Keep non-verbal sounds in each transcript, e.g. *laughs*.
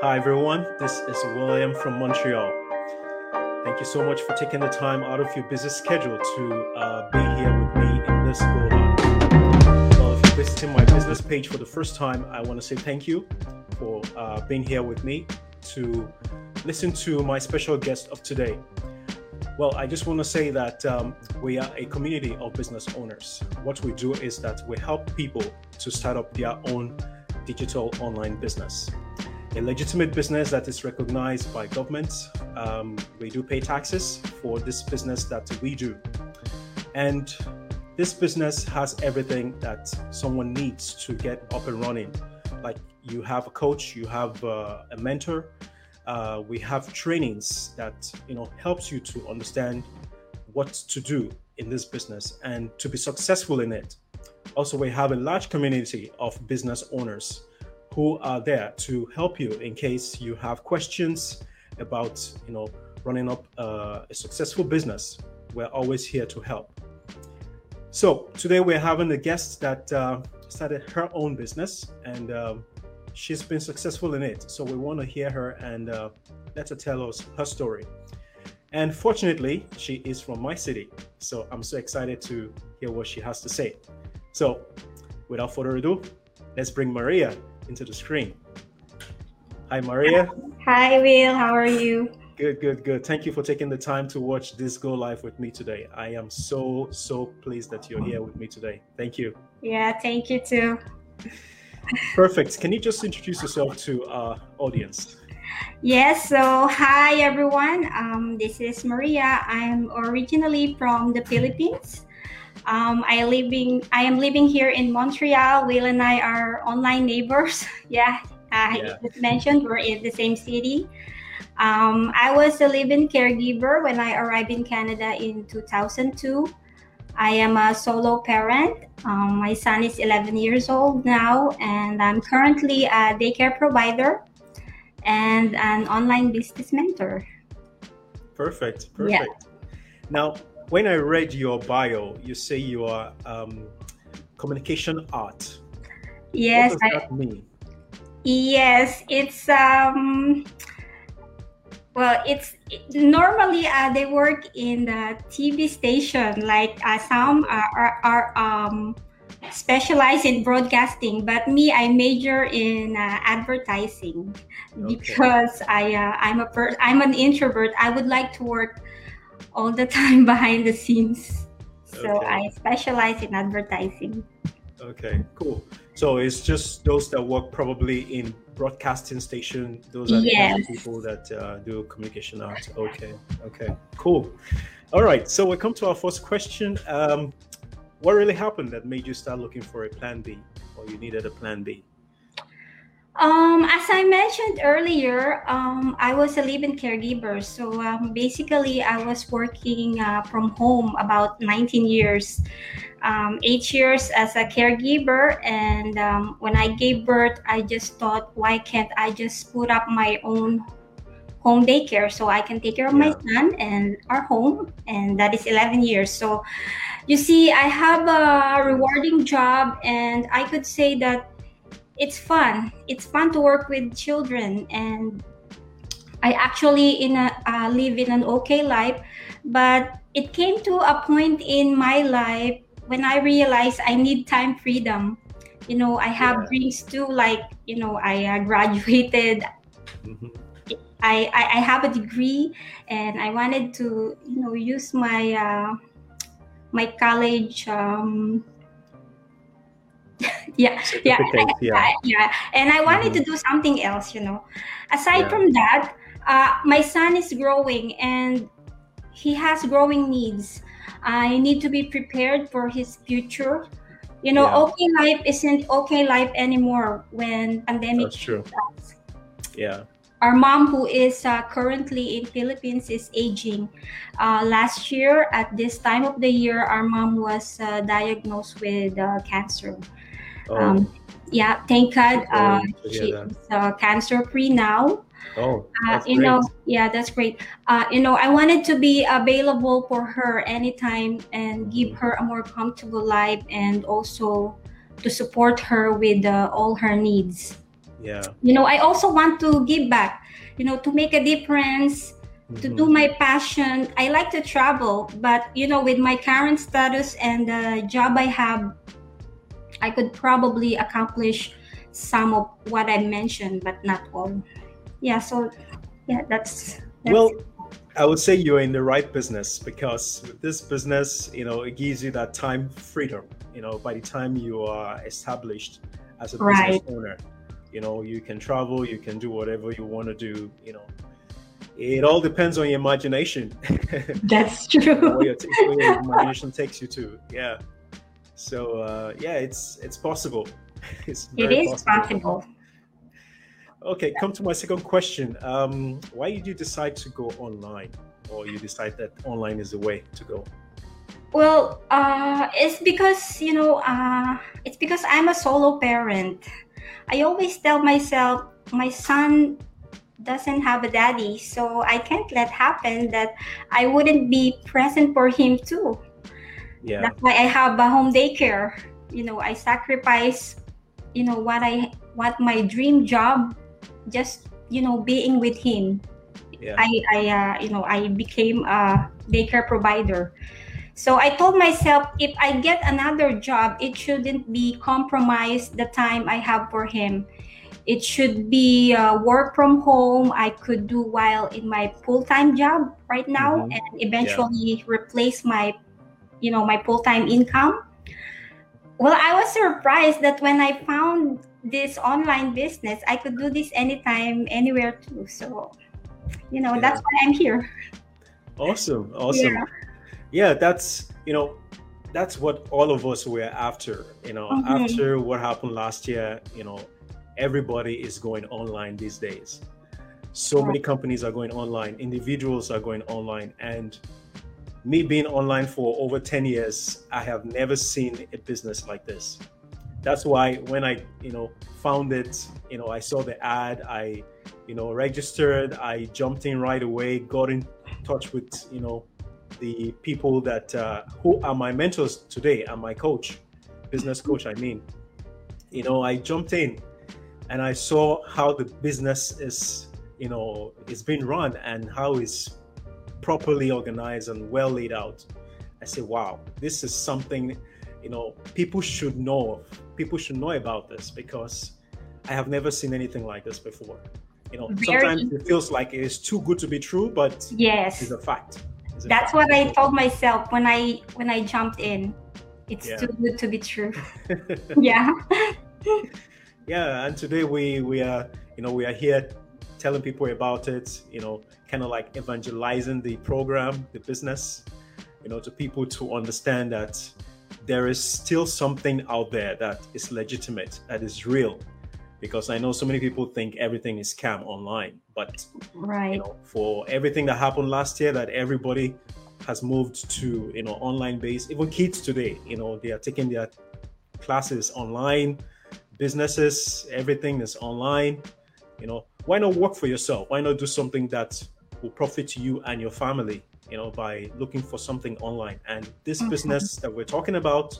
Hi, everyone. This is William from Montreal. Thank you so much for taking the time out of your busy schedule to uh, be here with me in this On. Well, if you're visiting my business page for the first time, I want to say thank you for uh, being here with me to listen to my special guest of today. Well, I just want to say that um, we are a community of business owners. What we do is that we help people to start up their own digital online business. A legitimate business that is recognized by governments. Um, we do pay taxes for this business that we do. And this business has everything that someone needs to get up and running. Like you have a coach, you have uh, a mentor, uh, we have trainings that you know helps you to understand what to do in this business and to be successful in it. Also, we have a large community of business owners who are there to help you in case you have questions about you know running up uh, a successful business. We're always here to help. So today we're having a guest that uh, started her own business and um, she's been successful in it. So we want to hear her and uh, let her tell us her story. And fortunately, she is from my city. So I'm so excited to hear what she has to say. So without further ado, let's bring Maria into the screen. Hi, Maria. Hi, Will. How are you? Good, good, good. Thank you for taking the time to watch this go live with me today. I am so, so pleased that you're here with me today. Thank you. Yeah, thank you too. Perfect. Can you just introduce yourself to our audience? Yes, so hi everyone. Um, this is Maria. I'm originally from the Philippines. Um, I living I am living here in Montreal. Will and I are online neighbors. *laughs* yeah, I yeah. mentioned we're in the same city. Um, I was a live-in caregiver when I arrived in Canada in 2002. I am a solo parent. Um, my son is 11 years old now, and I'm currently a daycare provider and an online business mentor. Perfect. Perfect. Yeah. Now, when I read your bio, you say you are um, communication art. Yes. What does that mean? Yes, it's um well, it's normally uh, they work in the TV station. Like uh, some are, are, are um, specialized in broadcasting, but me, I major in uh, advertising okay. because I uh, I'm a per- I'm an introvert. I would like to work all the time *laughs* behind the scenes, so okay. I specialize in advertising. Okay, cool. So it's just those that work probably in broadcasting station. Those are yes. the people that uh, do communication art. Okay, okay, cool. All right. So we come to our first question. Um, what really happened that made you start looking for a plan B, or you needed a plan B? Um, as I mentioned earlier, um, I was a live-in caregiver. So um, basically, I was working uh, from home about 19 years, um, eight years as a caregiver. And um, when I gave birth, I just thought, why can't I just put up my own home daycare so I can take care of yeah. my son and our home? And that is 11 years. So you see, I have a rewarding job, and I could say that it's fun. It's fun to work with children, and I actually in a uh, live in an okay life, but it came to a point in my life when I realized I need time freedom. You know, I have yeah. dreams too. Like you know, I uh, *laughs* graduated. Mm-hmm. I, I, I have a degree, and I wanted to you know use my uh, my college um, *laughs* yeah, yeah, yeah, yeah. And I wanted mm-hmm. to do something else, you know. Aside yeah. from that, uh, my son is growing and he has growing needs. I need to be prepared for his future. You know, yeah. okay life isn't okay life anymore when pandemic. That's true. Yeah our mom who is uh, currently in philippines is aging uh, last year at this time of the year our mom was uh, diagnosed with uh, cancer oh. um, yeah thank god uh, she's uh, cancer free now Oh, you great. know, yeah, that's great. Uh, you know, I wanted to be available for her anytime and give her a more comfortable life and also to support her with all her needs. Yeah. You know, I also want to give back, you know, to make a difference, to Mhm. do my passion. I like to travel, but you know, with my current status and the job I have, I could probably accomplish some of what I mentioned, but not all. Yeah, so yeah, that's, that's Well, I would say you're in the right business because with this business, you know, it gives you that time freedom. You know, by the time you are established as a Right. business owner, you know, you can travel, you can do whatever you want to do. You know, it all depends on your imagination. *laughs* that's where true. your, where your imagination takes you to. Yeah. So uh, yeah, it's it's possible. *laughs* It's It is possible. Okay, come to my second question. Um, why did you decide to go online, or you decide that online is the way to go? Well, uh, it's because you know, uh, it's because I'm a solo parent. I always tell myself my son doesn't have a daddy, so I can't let happen that I wouldn't be present for him too. Yeah, That's why I have a home daycare. You know, I sacrifice, you know, what I what my dream job, just you know, being with him. yeah, I, I uh, you know, I became a daycare provider. So I told myself if I get another job, it shouldn't be compromise the time I have for him. It should be uh, work from home. I could do while in my full time job right now, Mhm. and eventually replace my, you know, my full time income. Well, I was surprised that when I found this online business, I could do this anytime, anywhere too. So, you know, Yeah. that's why I'm here. awesome, awesome. Yeah. Yeah. that's you know, that's what all of us were after. You know, Mhm. after what happened last year, you know, everybody is going online these days. So many companies are going online, individuals are going online, and me being online for over 10 years, I have never seen a business like this. That's why when I, you know, found it, you know, I saw the ad, I, you know, registered, I jumped in right away, got in touch with, you know, the people that uh, who are my mentors today and my coach, business coach, I mean. You know, I jumped in and I saw how the business is, you know, is being run and how it's properly organized and well laid out. I say, wow, this is something, you know, people should know of. People should know about this because I have never seen anything like this before. You know, Very- sometimes it feels like it is too good to be true, but yes, it's a fact. It's a That's fact. what I told myself when I when I jumped in. It's Yeah. too good to be true. *laughs* yeah. *laughs* yeah and today we we are you know we are here telling people about it you know kind of like evangelizing the program the business you know to people to understand that there is still something out there that is legitimate that is real because i know so many people think everything is scam online but you Right. know for everything that happened last year that everybody has moved to you know online based even kids today you know they are taking their classes online businesses everything is online you know why not work for yourself? Why not do something that will profit you and your family you know by looking for something online? And this Mhm. business that we're talking about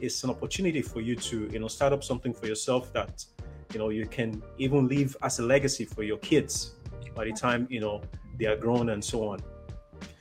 is an opportunity for you to you know start up something for yourself that you know you can even leave as a legacy for your kids by the time you know they are grown and so on.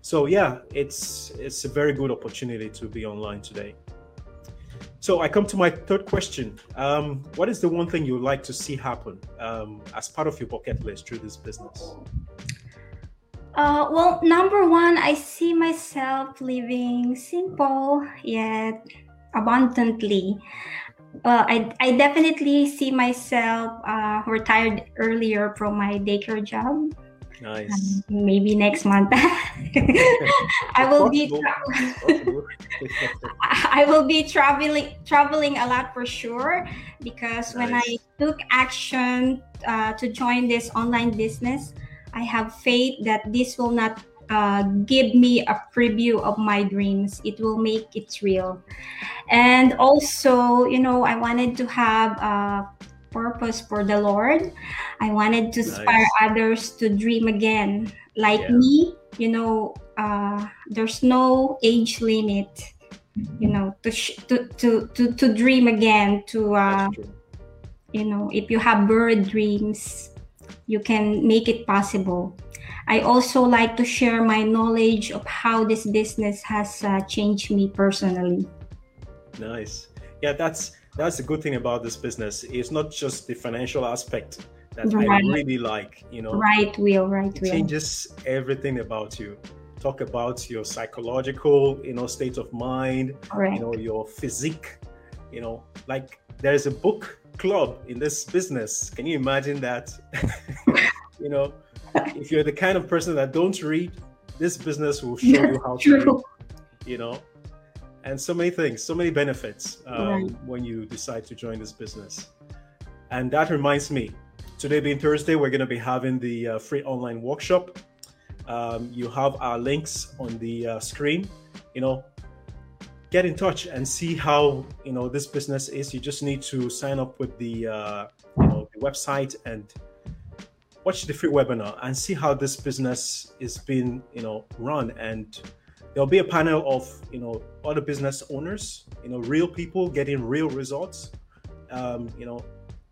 So yeah it's it's a very good opportunity to be online today so i come to my third question um, what is the one thing you would like to see happen um, as part of your bucket list through this business Uh, well, number one, I see myself living simple yet abundantly. Well, I, I definitely see myself uh, retired earlier from my daycare job. Nice Um, maybe next month. *laughs* I will be tra- *laughs* I will be traveling traveling a lot for sure because when I took action uh, to join this online business, I have faith that this will not uh, give me a preview of my dreams. It will make it real. And also, you know, I wanted to have a purpose for the Lord. I wanted to inspire Nice. others to dream again. Like Yeah. me, you know, uh, there's no age limit you know to sh- to, to to to dream again to uh you know if you have bird dreams you can make it possible i also like to share my knowledge of how this business has uh, changed me personally nice yeah that's that's the good thing about this business it's not just the financial aspect that right. i really like you know right will right wheel. it will changes everything about you talk about your psychological you know state of mind right. you know your physique you know like there's a book club in this business. Can you imagine that? *laughs* you know, if you're the kind of person that don't read, this business will show you how to read. You know, and so many things, so many benefits um, right. when you decide to join this business. And that reminds me, today being Thursday, we're going to be having the uh, free online workshop. Um, you have our links on the uh, screen. You know, get in touch and see how you know this business is you just need to sign up with the uh, you know the website and watch the free webinar and see how this business is being you know run and there'll be a panel of you know other business owners you know real people getting real results um, you know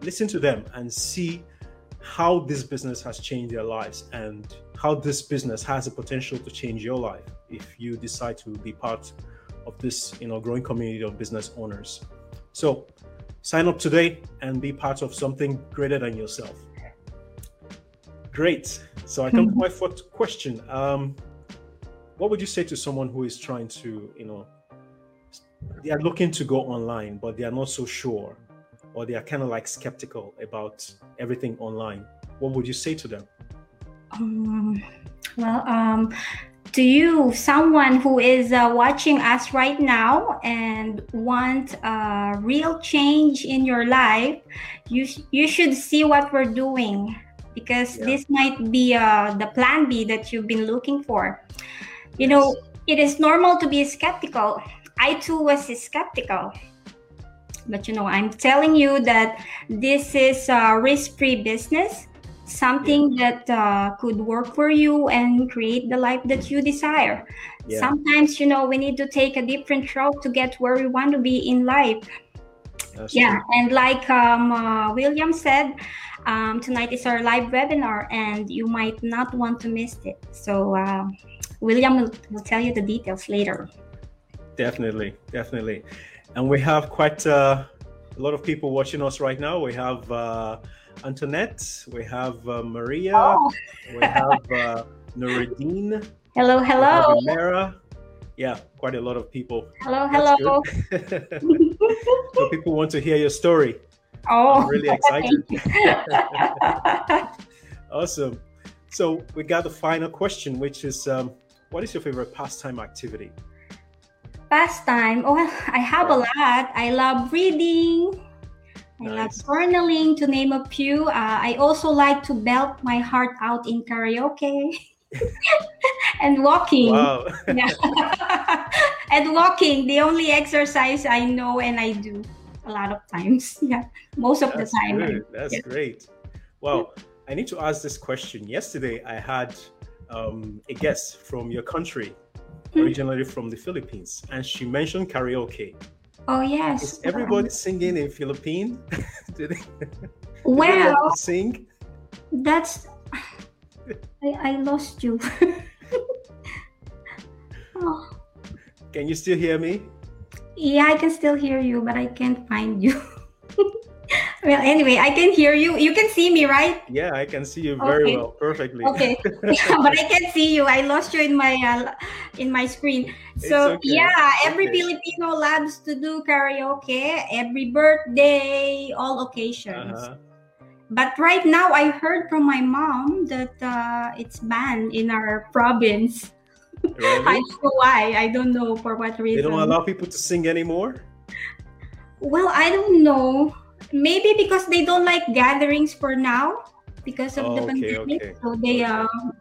listen to them and see how this business has changed their lives and how this business has the potential to change your life if you decide to be part of this you know growing community of business owners. So sign up today and be part of something greater than yourself. Great. So I come to my *laughs* fourth question. Um, what would you say to someone who is trying to, you know, they are looking to go online, but they are not so sure, or they are kind of like skeptical about everything online? What would you say to them? Um, well, um, to you, someone who is uh, watching us right now and want a real change in your life, you you should see what we're doing because yeah. this might be uh, the plan B that you've been looking for. You yes. know, it is normal to be skeptical. I too was skeptical. But you know, I'm telling you that this is a risk-free business something yeah. that uh, could work for you and create the life that you desire. Yeah. Sometimes, you know, we need to take a different route to get where we want to be in life. That's yeah, true. and like um, uh, William said, um, tonight is our live webinar, and you might not want to miss it. So, uh, William will, tell you the details later. Definitely, definitely. And we have quite uh, a lot of people watching us right now. We have uh, Antoinette, we have uh, Maria, oh. we have uh, Nuruddin. Hello, hello. Mara. Yeah, quite a lot of people. Hello, hello. *laughs* so people want to hear your story. Oh, I'm really excited. *laughs* *laughs* awesome. So we got the final question, which is, um, what is your favorite pastime activity? Pastime. Oh, *laughs* I have a lot. I love reading, I nice. love journaling, to name a few. Uh, I also like to belt my heart out in karaoke *laughs* and walking. Wow. *laughs* and walking, the only exercise I know and I do a lot of times. Yeah, most of That's the time. That's yeah. great. Well, I need to ask this question. Yesterday, I had um, a guest from your country, hmm. originally from the Philippines, and she mentioned karaoke. Oh yes. Is everybody singing in Philippine? *laughs* Do they, well, sing? That's I, I lost you. *laughs* oh. Can you still hear me? Yeah, I can still hear you, but I can't find you. *laughs* well, anyway, I can hear you. You can see me, right? Yeah, I can see you very okay. well, perfectly. Okay, yeah, *laughs* *laughs* but I can see you. I lost you in my uh, in my screen. So okay. yeah, every okay. Filipino loves to do karaoke. Every birthday, all occasions. Uh-huh. But right now, I heard from my mom that uh, it's banned in our province. *laughs* Really? I don't know why. I don't know for what reason. They don't allow people to sing anymore. Well, I don't know. Maybe because they don't like gatherings for now because of oh, the okay, pandemic. Okay. So they um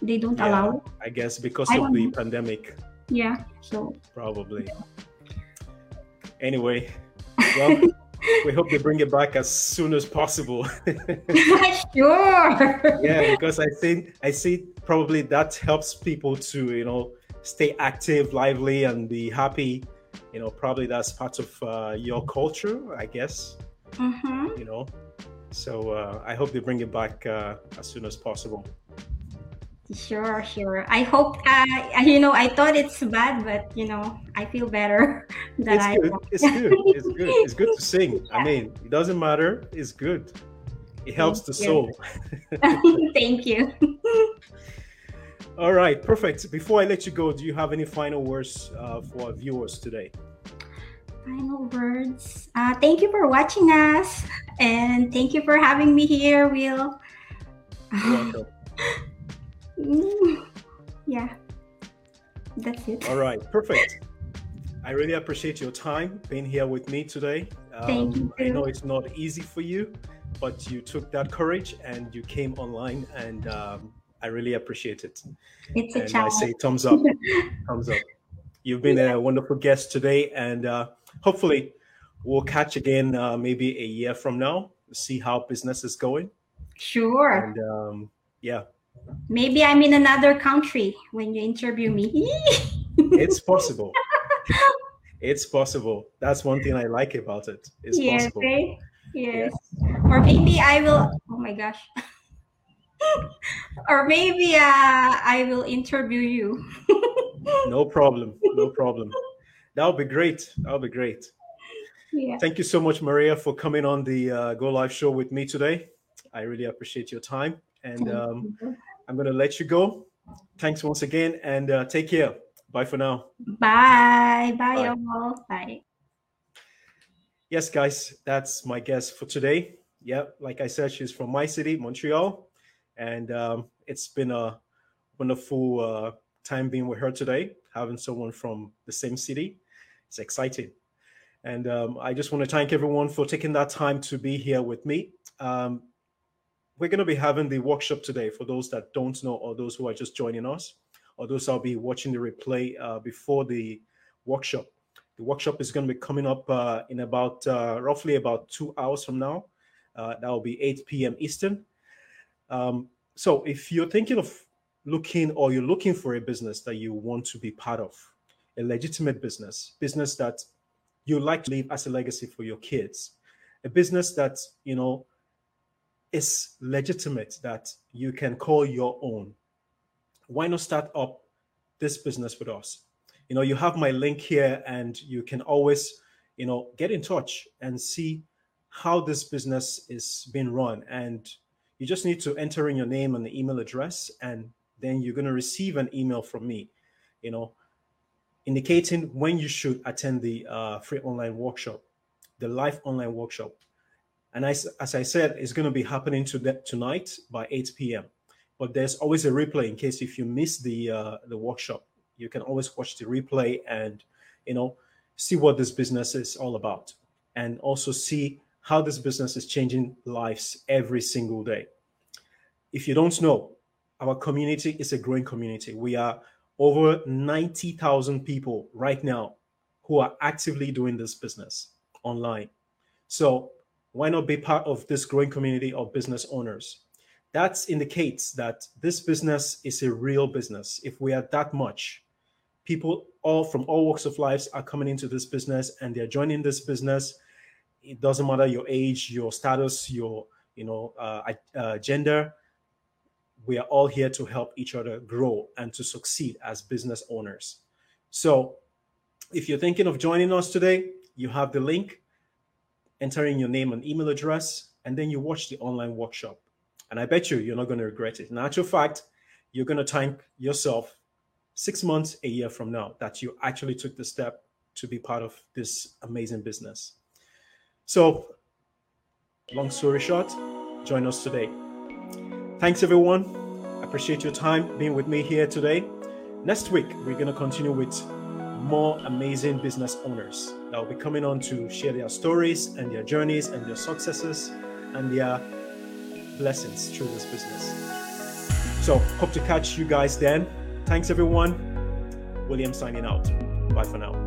they don't yeah, allow. I guess because I of the know. pandemic. Yeah. So probably. Anyway, *laughs* well, we hope they bring it back as soon as possible. *laughs* *laughs* sure. yeah, because I think I see probably that helps people to you know stay active, lively, and be happy you know probably that's part of uh, your culture i guess Mm-hmm. You know, so uh, I hope they bring it back uh, as soon as possible. Sure, sure. I hope. Uh, you know, I thought it's bad, but you know, I feel better *laughs* that It's I. good. It's good. It's *laughs* good. It's good to sing. I mean, it doesn't matter. It's good. It helps the you. soul. *laughs* Thank you. All right, perfect. Before I let you go, do you have any final words uh, for our viewers today? Final words. Uh, thank you for watching us, and thank you for having me here, Will. Welcome. *laughs* Yeah, that's it. All right, perfect. I really appreciate your time being here with me today. Um, Thank you, I know it's not easy for you, but you took that courage and you came online, and um, I really appreciate it. It's a And I say thumbs up, *laughs* thumbs up. You've been a wonderful guest today, and uh, hopefully we'll catch again uh, maybe a year from now see how business is going. Sure. And um, yeah, Maybe I'm in another country when you interview me. *laughs* it's possible. it's possible. That's one thing I like about it. It's yes, possible. right? Yes. Or maybe I will. Oh my gosh. *laughs* *laughs* or maybe uh, I will interview you. *laughs* No problem. No problem. That'll be great. That'll be great. Yeah. Thank you so much, Maria, for coming on the uh, Go Live show with me today. I really appreciate your time. And um, I'm going to let you go. Thanks once again and uh, take care. Bye for now. Bye. Bye, Bye. all. Bye. Yes, guys, that's my guest for today. Yeah, like I said, she's from my city, Montreal. And um, it's been a wonderful uh, time being with her today, having someone from the same city. It's exciting. And um, I just want to thank everyone for taking that time to be here with me. Um, we're going to be having the workshop today for those that don't know or those who are just joining us or those that'll be watching the replay uh, before the workshop. The workshop is going to be coming up uh, in about uh, roughly about two hours from now. Uh, that will be 8 p.m. Eastern. Um, so if you're thinking of looking or you're looking for a business that you want to be part of, a legitimate business, business that you like to leave as a legacy for your kids, a business that you know is legitimate that you can call your own. Why not start up this business with us? You know, you have my link here, and you can always, you know, get in touch and see how this business is being run. And you just need to enter in your name and the email address, and then you're going to receive an email from me, you know, indicating when you should attend the uh, free online workshop, the live online workshop. And as, as I said, it's going to be happening to tonight by 8 p.m. But there's always a replay in case if you miss the uh, the workshop, you can always watch the replay and you know see what this business is all about, and also see how this business is changing lives every single day. If you don't know, our community is a growing community. We are over 90,000 people right now who are actively doing this business online. So why not be part of this growing community of business owners? That indicates that this business is a real business. If we are that much, people all from all walks of lives are coming into this business and they're joining this business. It doesn't matter your age, your status, your you know uh, uh, gender. We are all here to help each other grow and to succeed as business owners. So, if you're thinking of joining us today, you have the link entering your name and email address, and then you watch the online workshop. And I bet you you're not going to regret it. In actual fact, you're going to thank yourself six months, a year from now that you actually took the step to be part of this amazing business. So, long story short, join us today. Thanks, everyone. I appreciate your time being with me here today. Next week, we're going to continue with more amazing business owners that will be coming on to share their stories and their journeys and their successes and their blessings through this business. So, hope to catch you guys then. Thanks, everyone. William signing out. Bye for now.